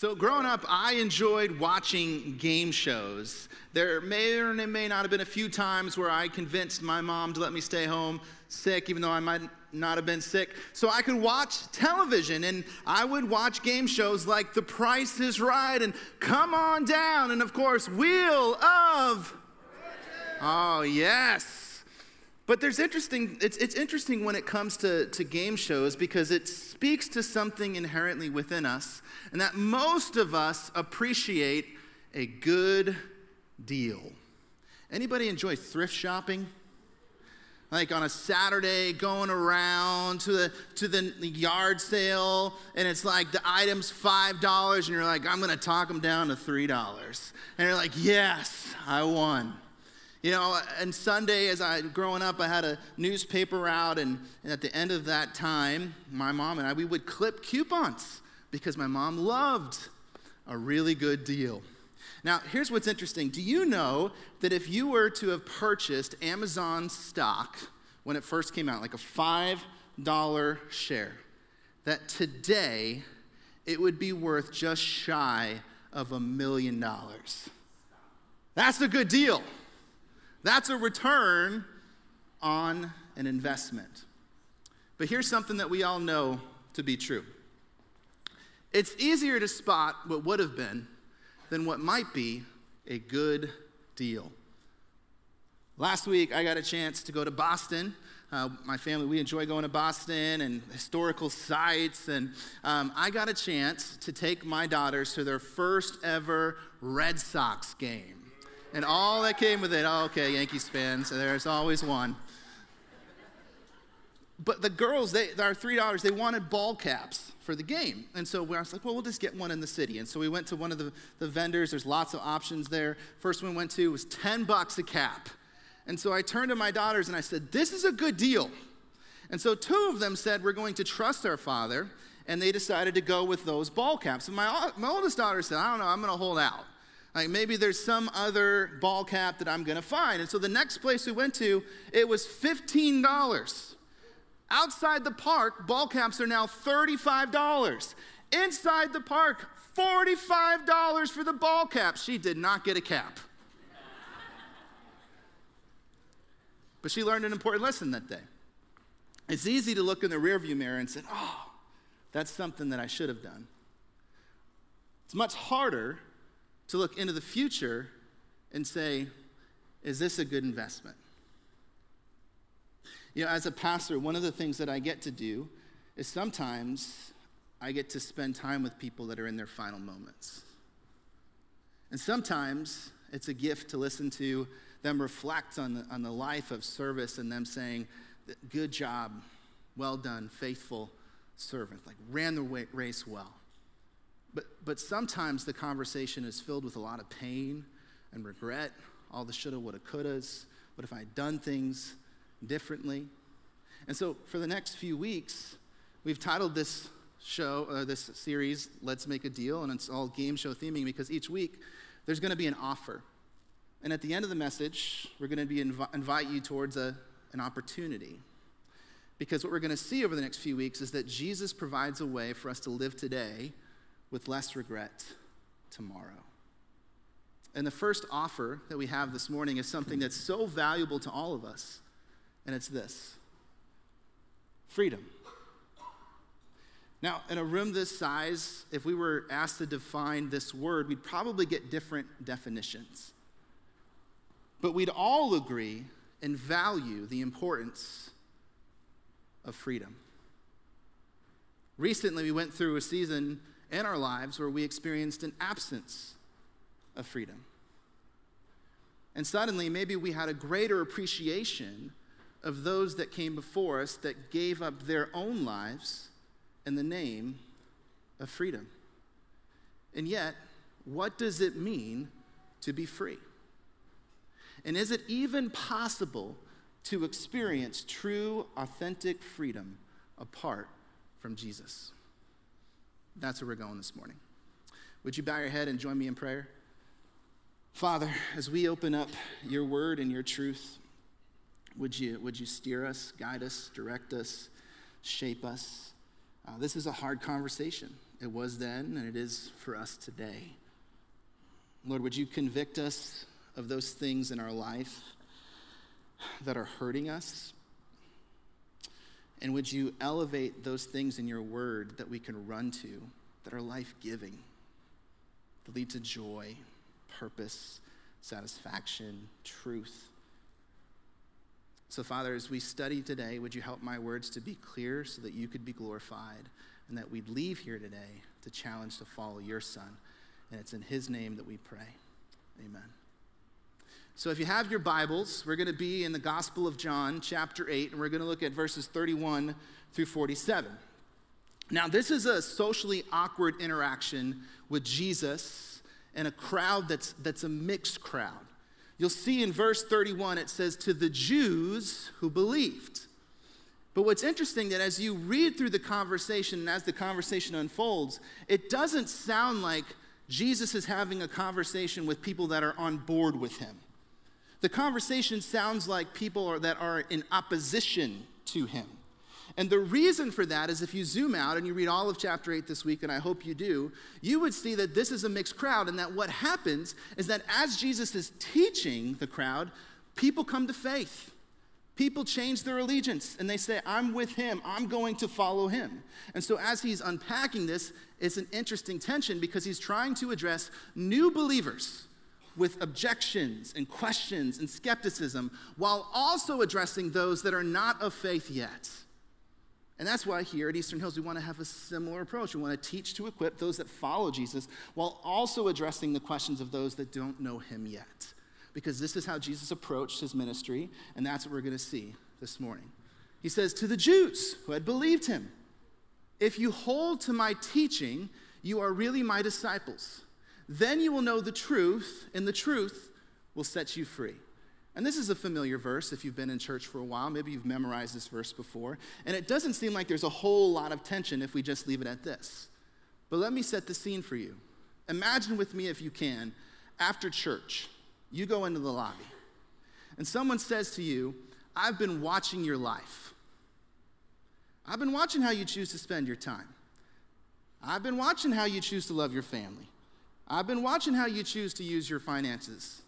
So, growing up, I enjoyed watching game shows. There may or may not have been a few times where I convinced my mom to let me stay home sick, even though I might not have been sick. So, I could watch television and I would watch game shows like The Price is Right and Come On Down, and of course, Wheel of. Oh, yes. But there's interesting, it's, it's interesting when it comes to, to game shows because it speaks to something inherently within us, and that most of us appreciate a good deal. Anybody enjoy thrift shopping? Like on a Saturday, going around to the to the yard sale, and it's like the item's five dollars, and you're like, I'm gonna talk them down to three dollars, and you're like, yes, I won. You know, and Sunday, as I growing up, I had a newspaper out, and, and, at the end of that time, my mom and I we would clip coupons because my mom loved a really good deal. Now, here's what's interesting. Do you know that if you were to have purchased Amazon stock when it first came out, like a five dollar share, that today it would be worth just shy of a million dollars? That's a good deal. That's a return on an investment. But here's something that we all know to be true it's easier to spot what would have been than what might be a good deal. Last week, I got a chance to go to Boston. Uh, my family, we enjoy going to Boston and historical sites. And um, I got a chance to take my daughters to their first ever Red Sox game and all that came with it. Oh, okay, Yankees fans, there's always one. But the girls, they, our three daughters, they wanted ball caps for the game. And so I was like, well, we'll just get one in the city. And so we went to one of the, the vendors. There's lots of options there. First one we went to was 10 bucks a cap. And so I turned to my daughters and I said, this is a good deal. And so two of them said, we're going to trust our father. And they decided to go with those ball caps. And my, my oldest daughter said, I don't know, I'm going to hold out. Like maybe there's some other ball cap that I'm gonna find. And so the next place we went to, it was $15. Outside the park, ball caps are now $35. Inside the park, $45 for the ball cap. She did not get a cap. but she learned an important lesson that day. It's easy to look in the rearview mirror and say, oh, that's something that I should have done. It's much harder to look into the future and say, is this a good investment? You know, as a pastor, one of the things that I get to do is sometimes I get to spend time with people that are in their final moments. And sometimes it's a gift to listen to them reflect on the, on the life of service and them saying, Good job, well done, faithful servant, like ran the race well. But, but sometimes the conversation is filled with a lot of pain and regret, all the shoulda, woulda, couldas. What if I had done things differently? And so for the next few weeks, we've titled this show, uh, this series, Let's Make a Deal, and it's all game show theming because each week there's going to be an offer. And at the end of the message, we're going to be inv- invite you towards a, an opportunity. Because what we're going to see over the next few weeks is that Jesus provides a way for us to live today with less regret tomorrow. And the first offer that we have this morning is something that's so valuable to all of us, and it's this freedom. Now, in a room this size, if we were asked to define this word, we'd probably get different definitions. But we'd all agree and value the importance of freedom. Recently, we went through a season in our lives where we experienced an absence of freedom. And suddenly, maybe we had a greater appreciation of those that came before us that gave up their own lives in the name of freedom. And yet, what does it mean to be free? And is it even possible to experience true, authentic freedom apart from Jesus? That's where we're going this morning. Would you bow your head and join me in prayer? Father, as we open up your word and your truth, would you, would you steer us, guide us, direct us, shape us? Uh, this is a hard conversation. It was then, and it is for us today. Lord, would you convict us of those things in our life that are hurting us? And would you elevate those things in your word that we can run to that are life giving, that lead to joy, purpose, satisfaction, truth? So, Father, as we study today, would you help my words to be clear so that you could be glorified and that we'd leave here today to challenge to follow your Son? And it's in his name that we pray. Amen. So, if you have your Bibles, we're going to be in the Gospel of John, chapter 8, and we're going to look at verses 31 through 47. Now, this is a socially awkward interaction with Jesus and a crowd that's, that's a mixed crowd. You'll see in verse 31, it says, To the Jews who believed. But what's interesting that as you read through the conversation and as the conversation unfolds, it doesn't sound like Jesus is having a conversation with people that are on board with him. The conversation sounds like people are, that are in opposition to him. And the reason for that is if you zoom out and you read all of chapter 8 this week, and I hope you do, you would see that this is a mixed crowd, and that what happens is that as Jesus is teaching the crowd, people come to faith. People change their allegiance and they say, I'm with him, I'm going to follow him. And so, as he's unpacking this, it's an interesting tension because he's trying to address new believers with objections and questions and skepticism while also addressing those that are not of faith yet. And that's why here at Eastern Hills, we want to have a similar approach. We want to teach to equip those that follow Jesus while also addressing the questions of those that don't know him yet. Because this is how Jesus approached his ministry, and that's what we're going to see this morning. He says, To the Jews who had believed him, if you hold to my teaching, you are really my disciples. Then you will know the truth, and the truth will set you free. And this is a familiar verse if you've been in church for a while. Maybe you've memorized this verse before. And it doesn't seem like there's a whole lot of tension if we just leave it at this. But let me set the scene for you. Imagine with me, if you can, after church, you go into the lobby, and someone says to you, I've been watching your life. I've been watching how you choose to spend your time. I've been watching how you choose to love your family. I've been watching how you choose to use your finances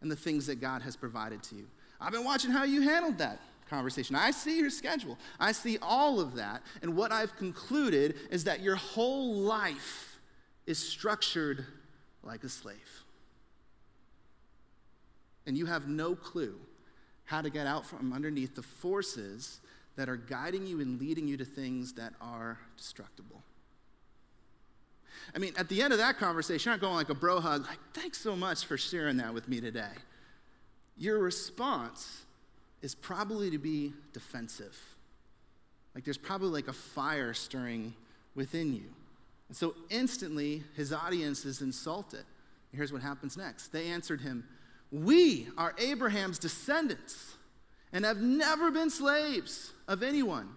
and the things that God has provided to you. I've been watching how you handled that conversation. I see your schedule. I see all of that. And what I've concluded is that your whole life is structured like a slave. And you have no clue how to get out from underneath the forces that are guiding you and leading you to things that are destructible. I mean, at the end of that conversation, you're not going like a bro hug, like, thanks so much for sharing that with me today. Your response is probably to be defensive. Like there's probably like a fire stirring within you. And so instantly, his audience is insulted. Here's what happens next. They answered him, We are Abraham's descendants and have never been slaves of anyone.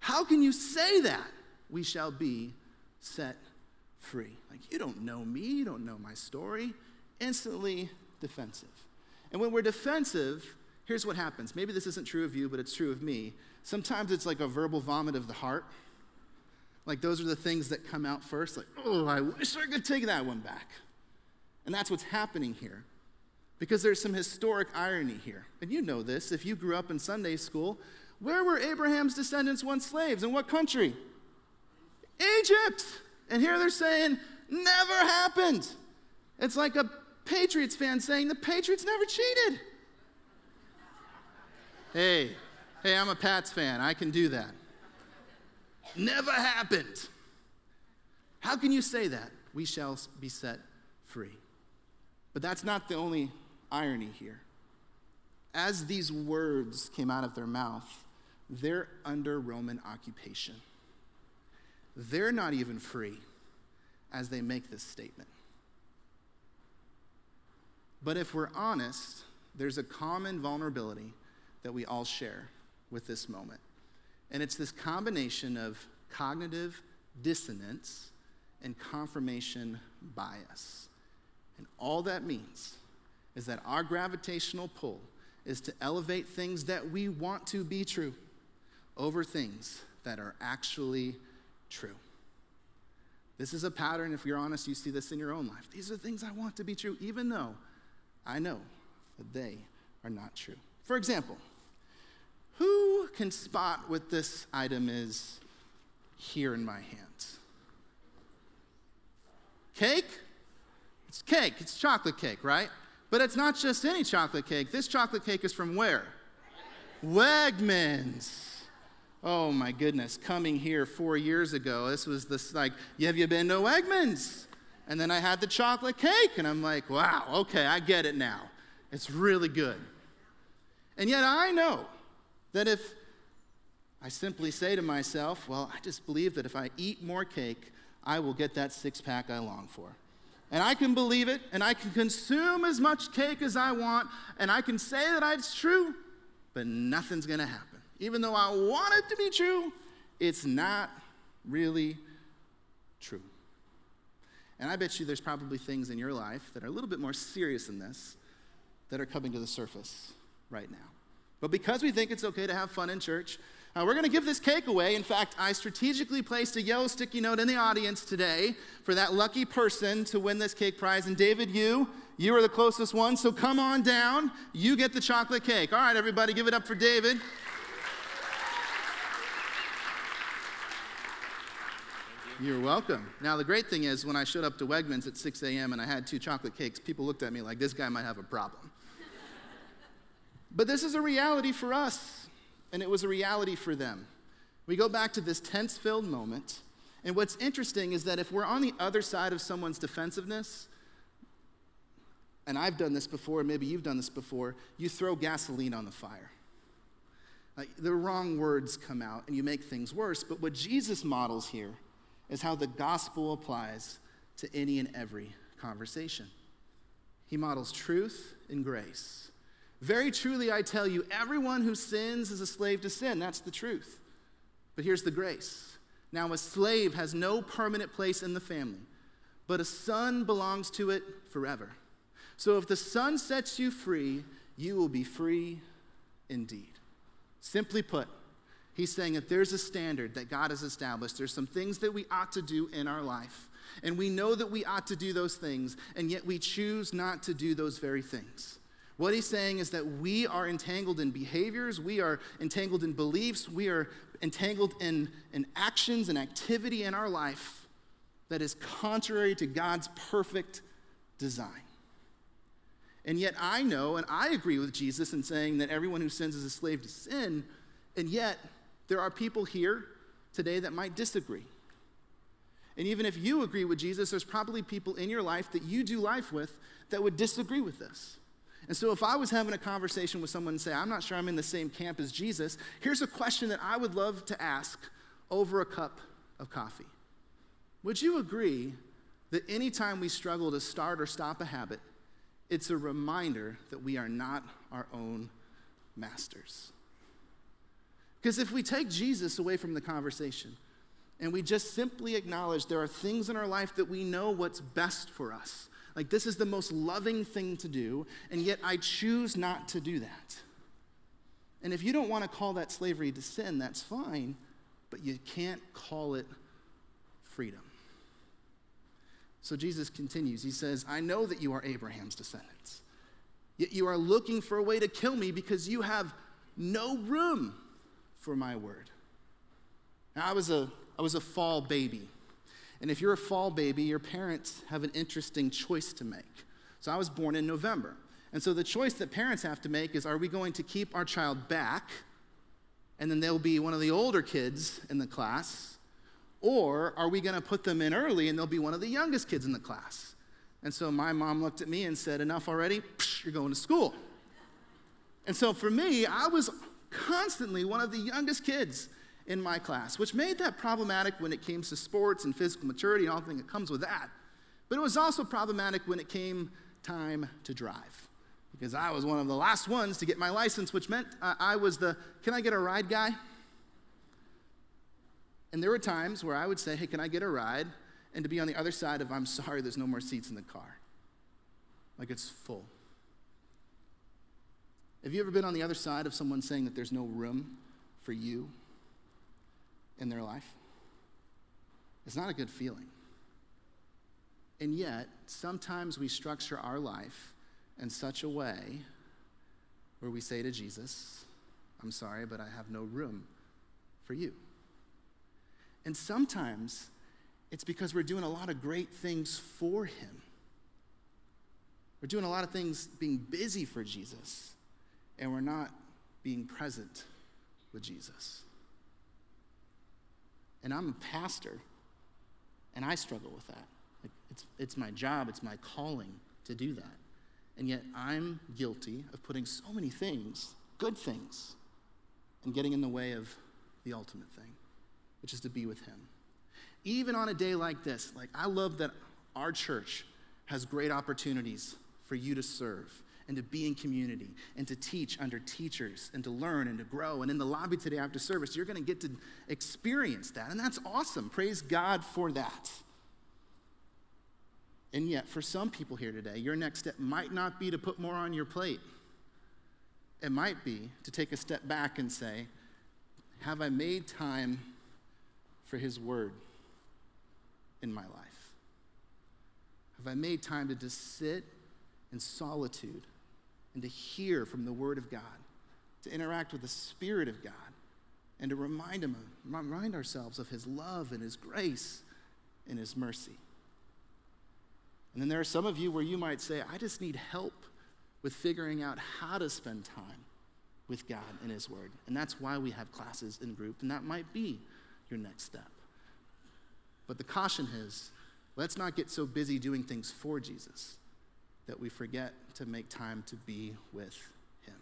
How can you say that? We shall be set free. Like, you don't know me, you don't know my story. Instantly defensive. And when we're defensive, here's what happens. Maybe this isn't true of you, but it's true of me. Sometimes it's like a verbal vomit of the heart. Like, those are the things that come out first. Like, oh, I wish I could take that one back. And that's what's happening here. Because there's some historic irony here. And you know this if you grew up in Sunday school. Where were Abraham's descendants once slaves? In what country? Egypt. And here they're saying, never happened. It's like a Patriots fan saying the Patriots never cheated. Hey, hey, I'm a Pats fan. I can do that. Never happened. How can you say that? We shall be set free. But that's not the only irony here. As these words came out of their mouth, they're under Roman occupation. They're not even free as they make this statement. But if we're honest, there's a common vulnerability that we all share with this moment. And it's this combination of cognitive dissonance and confirmation bias. And all that means is that our gravitational pull is to elevate things that we want to be true over things that are actually true. This is a pattern. If you're honest, you see this in your own life. These are things I want to be true, even though I know that they are not true. For example, who can spot what this item is here in my hands? Cake? It's cake. It's chocolate cake, right? But it's not just any chocolate cake. This chocolate cake is from where? Wegmans. Oh my goodness, coming here four years ago, this was this like, have you been to Wegmans? And then I had the chocolate cake, and I'm like, wow, okay, I get it now. It's really good. And yet I know that if I simply say to myself, well, I just believe that if I eat more cake, I will get that six pack I long for. And I can believe it, and I can consume as much cake as I want, and I can say that it's true, but nothing's gonna happen. Even though I want it to be true, it's not really true. And I bet you there's probably things in your life that are a little bit more serious than this that are coming to the surface right now. But because we think it's okay to have fun in church, uh, we're going to give this cake away. In fact, I strategically placed a yellow sticky note in the audience today for that lucky person to win this cake prize. And David, you, you are the closest one, so come on down. You get the chocolate cake. All right, everybody, give it up for David. You're welcome. Now, the great thing is, when I showed up to Wegmans at 6 a.m. and I had two chocolate cakes, people looked at me like, this guy might have a problem. but this is a reality for us, and it was a reality for them. We go back to this tense filled moment, and what's interesting is that if we're on the other side of someone's defensiveness, and I've done this before, maybe you've done this before, you throw gasoline on the fire. Like, the wrong words come out and you make things worse. But what Jesus models here is how the gospel applies to any and every conversation. He models truth and grace. Very truly, I tell you, everyone who sins is a slave to sin. That's the truth. But here's the grace. Now, a slave has no permanent place in the family, but a son belongs to it forever. So if the son sets you free, you will be free indeed. Simply put, He's saying that there's a standard that God has established. There's some things that we ought to do in our life. And we know that we ought to do those things, and yet we choose not to do those very things. What he's saying is that we are entangled in behaviors, we are entangled in beliefs, we are entangled in, in actions and activity in our life that is contrary to God's perfect design. And yet I know, and I agree with Jesus in saying that everyone who sins is a slave to sin, and yet there are people here today that might disagree. And even if you agree with Jesus, there's probably people in your life that you do life with that would disagree with this. And so, if I was having a conversation with someone and say, I'm not sure I'm in the same camp as Jesus, here's a question that I would love to ask over a cup of coffee. Would you agree that anytime we struggle to start or stop a habit, it's a reminder that we are not our own masters? Because if we take Jesus away from the conversation and we just simply acknowledge there are things in our life that we know what's best for us, like this is the most loving thing to do, and yet I choose not to do that. And if you don't want to call that slavery to sin, that's fine, but you can't call it freedom. So Jesus continues. He says, I know that you are Abraham's descendants, yet you are looking for a way to kill me because you have no room for my word. Now, I was a, I was a fall baby. And if you're a fall baby, your parents have an interesting choice to make. So I was born in November. And so the choice that parents have to make is are we going to keep our child back, and then they'll be one of the older kids in the class, or are we going to put them in early and they'll be one of the youngest kids in the class? And so my mom looked at me and said, Enough already, Psh, you're going to school. And so for me, I was constantly one of the youngest kids in my class, which made that problematic when it came to sports and physical maturity and all the things that comes with that. But it was also problematic when it came time to drive because I was one of the last ones to get my license, which meant I was the can I get a ride guy? And there were times where I would say, hey, can I get a ride? And to be on the other side of, I'm sorry, there's no more seats in the car. Like it's full. Have you ever been on the other side of someone saying that there's no room for you in their life? It's not a good feeling. And yet, sometimes we structure our life in such a way where we say to Jesus, I'm sorry, but I have no room for you. And sometimes it's because we're doing a lot of great things for Him. We're doing a lot of things being busy for Jesus, and we're not being present with Jesus. And I'm a pastor, and I struggle with that. It's, it's my job, it's my calling to do that. And yet I'm guilty of putting so many things, good things, and getting in the way of the ultimate thing, which is to be with Him. Even on a day like this, like I love that our church has great opportunities for you to serve and to be in community and to teach under teachers and to learn and to grow. And in the lobby today after service, you're going to get to experience that. And that's awesome. Praise God for that. And yet, for some people here today, your next step might not be to put more on your plate. It might be to take a step back and say, Have I made time for His Word in my life? Have I made time to just sit in solitude and to hear from the Word of God, to interact with the Spirit of God, and to remind, him, remind ourselves of His love and His grace and His mercy? And then there are some of you where you might say, I just need help with figuring out how to spend time with God and His Word. And that's why we have classes in group, and that might be your next step. But the caution is let's not get so busy doing things for Jesus that we forget to make time to be with Him.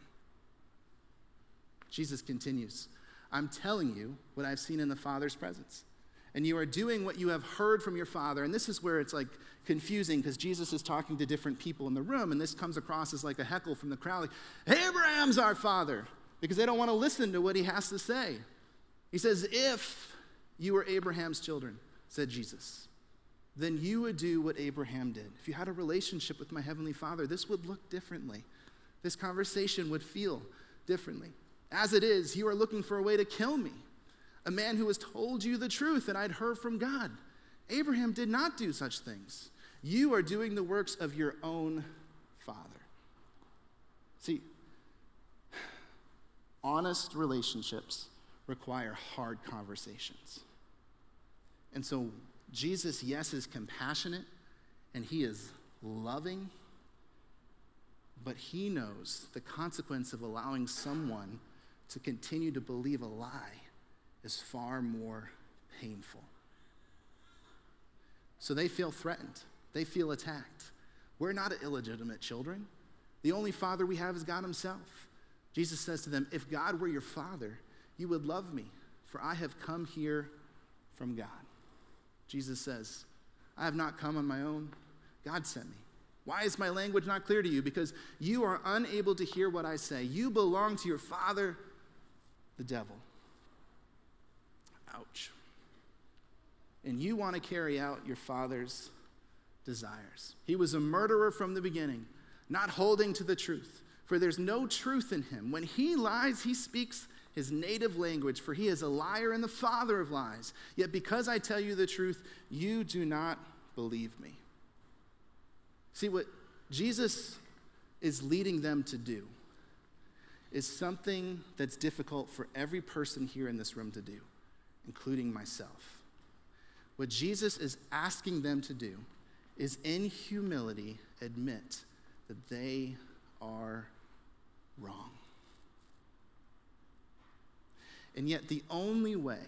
Jesus continues I'm telling you what I've seen in the Father's presence and you are doing what you have heard from your father. And this is where it's like confusing because Jesus is talking to different people in the room, and this comes across as like a heckle from the crowd like, Abraham's our father, because they don't want to listen to what he has to say. He says, If you were Abraham's children, said Jesus, then you would do what Abraham did. If you had a relationship with my heavenly father, this would look differently. This conversation would feel differently. As it is, you are looking for a way to kill me a man who has told you the truth and I'd heard from God. Abraham did not do such things. You are doing the works of your own father. See, honest relationships require hard conversations. And so Jesus, yes, is compassionate and he is loving, but he knows the consequence of allowing someone to continue to believe a lie is far more painful. So they feel threatened, they feel attacked. We're not illegitimate children. The only father we have is God Himself. Jesus says to them, If God were your father, you would love me, for I have come here from God. Jesus says, I have not come on my own. God sent me. Why is my language not clear to you? Because you are unable to hear what I say. You belong to your father, the devil. Ouch. And you want to carry out your father's desires. He was a murderer from the beginning, not holding to the truth, for there's no truth in him. When he lies, he speaks his native language, for he is a liar and the father of lies. Yet because I tell you the truth, you do not believe me. See, what Jesus is leading them to do is something that's difficult for every person here in this room to do including myself. What Jesus is asking them to do is, in humility, admit that they are wrong. And yet, the only way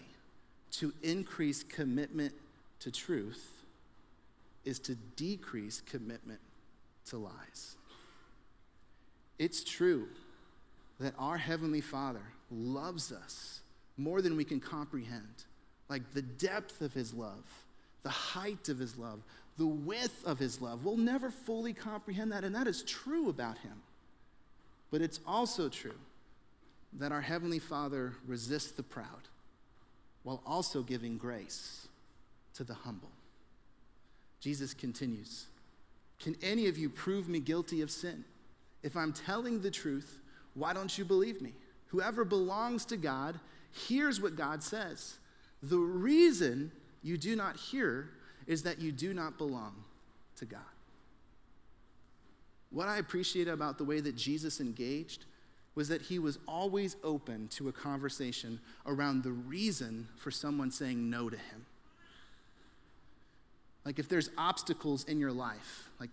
to increase commitment to truth is to decrease commitment to lies. It's true that our Heavenly Father loves us more than we can comprehend. Like the depth of his love, the height of his love, the width of his love. We'll never fully comprehend that, and that is true about him. But it's also true that our Heavenly Father resists the proud while also giving grace to the humble. Jesus continues Can any of you prove me guilty of sin? If I'm telling the truth, why don't you believe me? Whoever belongs to God hears what God says. The reason you do not hear is that you do not belong to God. What I appreciate about the way that Jesus engaged was that he was always open to a conversation around the reason for someone saying no to him. Like if there's obstacles in your life, like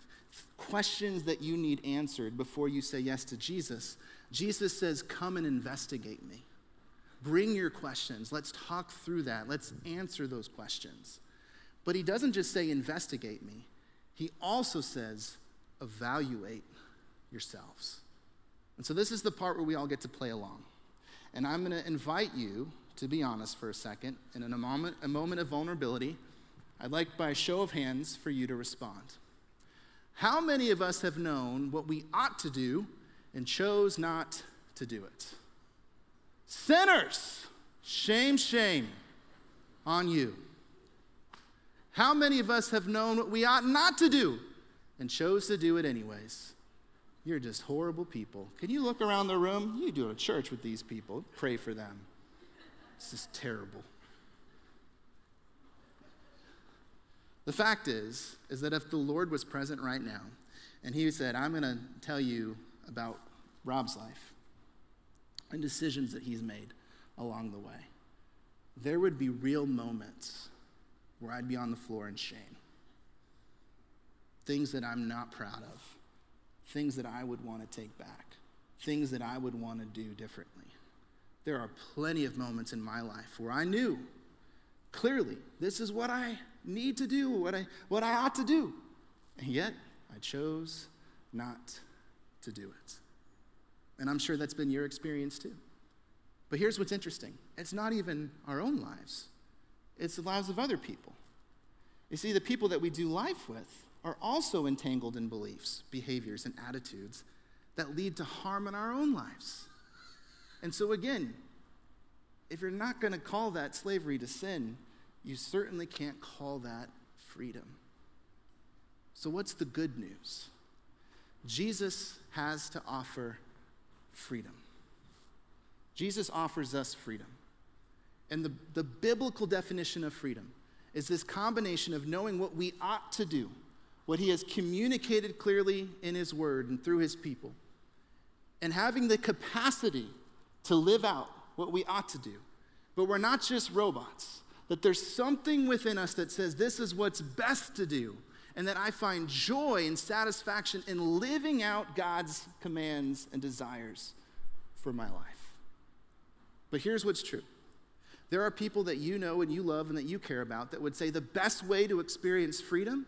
questions that you need answered before you say yes to Jesus, Jesus says, Come and investigate me. Bring your questions. Let's talk through that. Let's answer those questions. But he doesn't just say, Investigate me, he also says, Evaluate yourselves. And so this is the part where we all get to play along. And I'm going to invite you to be honest for a second. And in a moment, a moment of vulnerability, I'd like by a show of hands for you to respond. How many of us have known what we ought to do and chose not to do it? Sinners, shame, shame on you. How many of us have known what we ought not to do and chose to do it anyways? You're just horrible people. Can you look around the room? You do a church with these people. Pray for them. This is terrible. The fact is, is that if the Lord was present right now and he said, I'm going to tell you about Rob's life and decisions that he's made along the way, there would be real moments where I'd be on the floor in shame. Things that I'm not proud of, things that I would want to take back, things that I would want to do differently. There are plenty of moments in my life where I knew clearly this is what I need to do, what I, what I ought to do. And yet, I chose not to do it. And I'm sure that's been your experience too. But here's what's interesting it's not even our own lives, it's the lives of other people. You see, the people that we do life with are also entangled in beliefs, behaviors, and attitudes that lead to harm in our own lives. And so, again, if you're not going to call that slavery to sin, you certainly can't call that freedom. So, what's the good news? Jesus has to offer freedom. Jesus offers us freedom. And the, the biblical definition of freedom is this combination of knowing what we ought to do, what he has communicated clearly in his word and through his people, and having the capacity to live out what we ought to do. But we're not just robots that there's something within us that says this is what's best to do, and that I find joy and satisfaction in living out God's commands and desires for my life. But here's what's true there are people that you know and you love and that you care about that would say the best way to experience freedom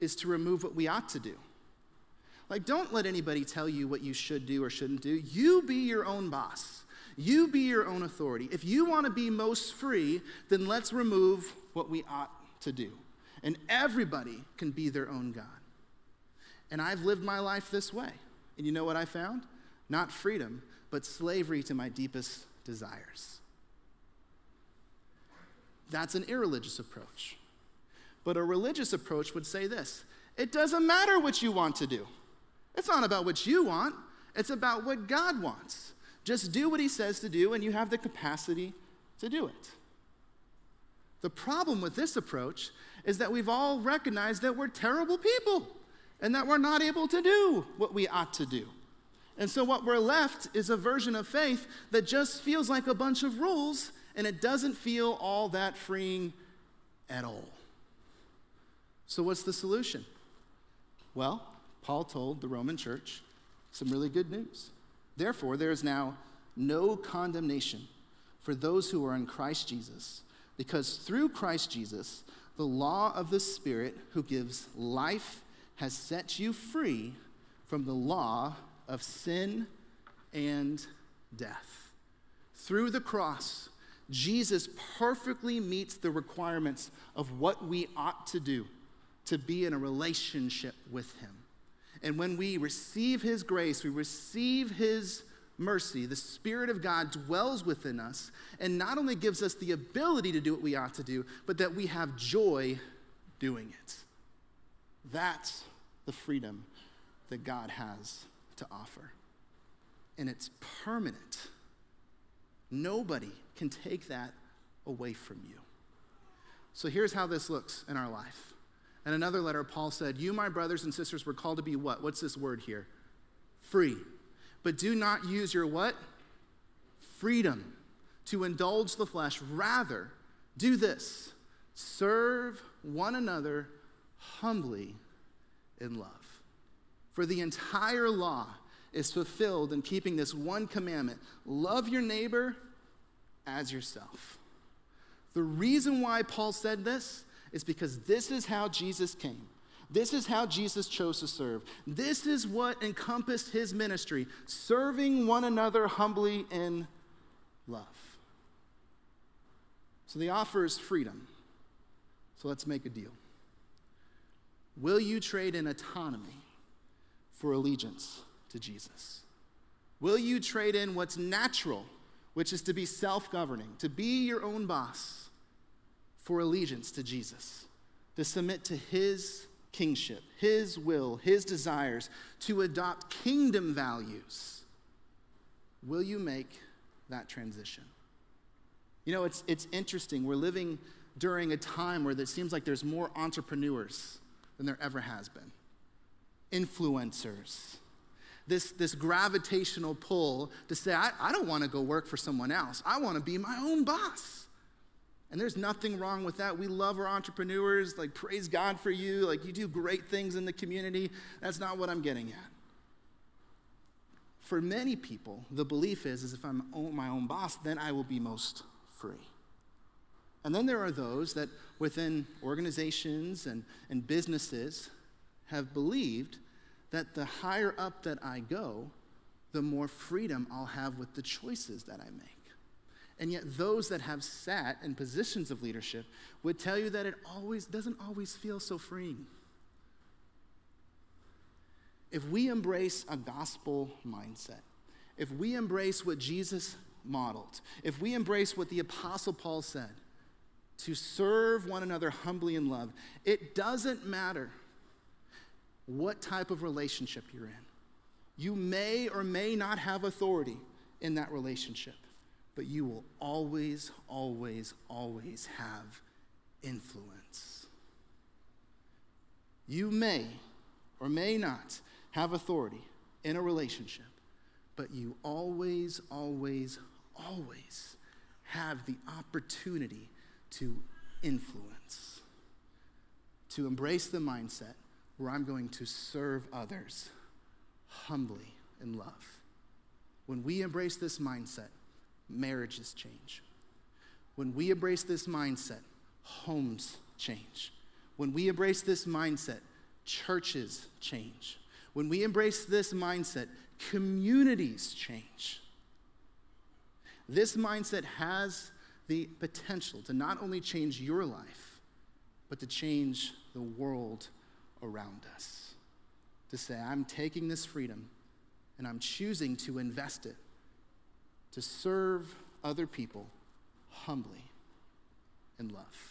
is to remove what we ought to do. Like, don't let anybody tell you what you should do or shouldn't do. You be your own boss. You be your own authority. If you want to be most free, then let's remove what we ought to do. And everybody can be their own God. And I've lived my life this way. And you know what I found? Not freedom, but slavery to my deepest desires. That's an irreligious approach. But a religious approach would say this it doesn't matter what you want to do. It's not about what you want, it's about what God wants. Just do what he says to do, and you have the capacity to do it. The problem with this approach is that we've all recognized that we're terrible people and that we're not able to do what we ought to do. And so, what we're left is a version of faith that just feels like a bunch of rules and it doesn't feel all that freeing at all. So, what's the solution? Well, Paul told the Roman church some really good news. Therefore, there is now no condemnation for those who are in Christ Jesus, because through Christ Jesus, the law of the Spirit who gives life has set you free from the law of sin and death. Through the cross, Jesus perfectly meets the requirements of what we ought to do to be in a relationship with Him. And when we receive His grace, we receive His mercy, the Spirit of God dwells within us and not only gives us the ability to do what we ought to do, but that we have joy doing it. That's the freedom that God has to offer. And it's permanent. Nobody can take that away from you. So here's how this looks in our life And another letter, Paul said, You, my brothers and sisters, were called to be what? What's this word here? Free. But do not use your what? Freedom to indulge the flesh. Rather, do this serve one another humbly in love. For the entire law is fulfilled in keeping this one commandment love your neighbor as yourself. The reason why Paul said this is because this is how Jesus came. This is how Jesus chose to serve. This is what encompassed his ministry serving one another humbly in love. So the offer is freedom. So let's make a deal. Will you trade in autonomy for allegiance to Jesus? Will you trade in what's natural, which is to be self governing, to be your own boss, for allegiance to Jesus? To submit to his kingship, his will, his desires, to adopt kingdom values? Will you make that transition? You know, it's, it's interesting. We're living during a time where it seems like there's more entrepreneurs than there ever has been, influencers. This, this gravitational pull to say, I, I don't want to go work for someone else. I want to be my own boss. And there's nothing wrong with that. We love our entrepreneurs. Like, praise God for you. Like, you do great things in the community. That's not what I'm getting at. For many people, the belief is, is if I'm my own boss, then I will be most free. And then there are those that within organizations and, and businesses have believed that the higher up that I go, the more freedom I'll have with the choices that I make. And yet, those that have sat in positions of leadership would tell you that it always doesn't always feel so freeing. If we embrace a gospel mindset, if we embrace what Jesus modeled, if we embrace what the Apostle Paul said, to serve one another humbly in love, it doesn't matter what type of relationship you're in. You may or may not have authority in that relationship but you will always, always, always have influence. You may or may not have authority in a relationship, but you always, always, always have the opportunity to influence, to embrace the mindset where I'm going to serve others humbly in love. When we embrace this mindset, marriages change. When we embrace this mindset, homes change. When we embrace this mindset, churches change. When we embrace this mindset, communities change. This mindset has the potential to not only change your life, but to change the world around us. To say, I'm taking this freedom and I'm choosing to invest it to serve other people humbly in love.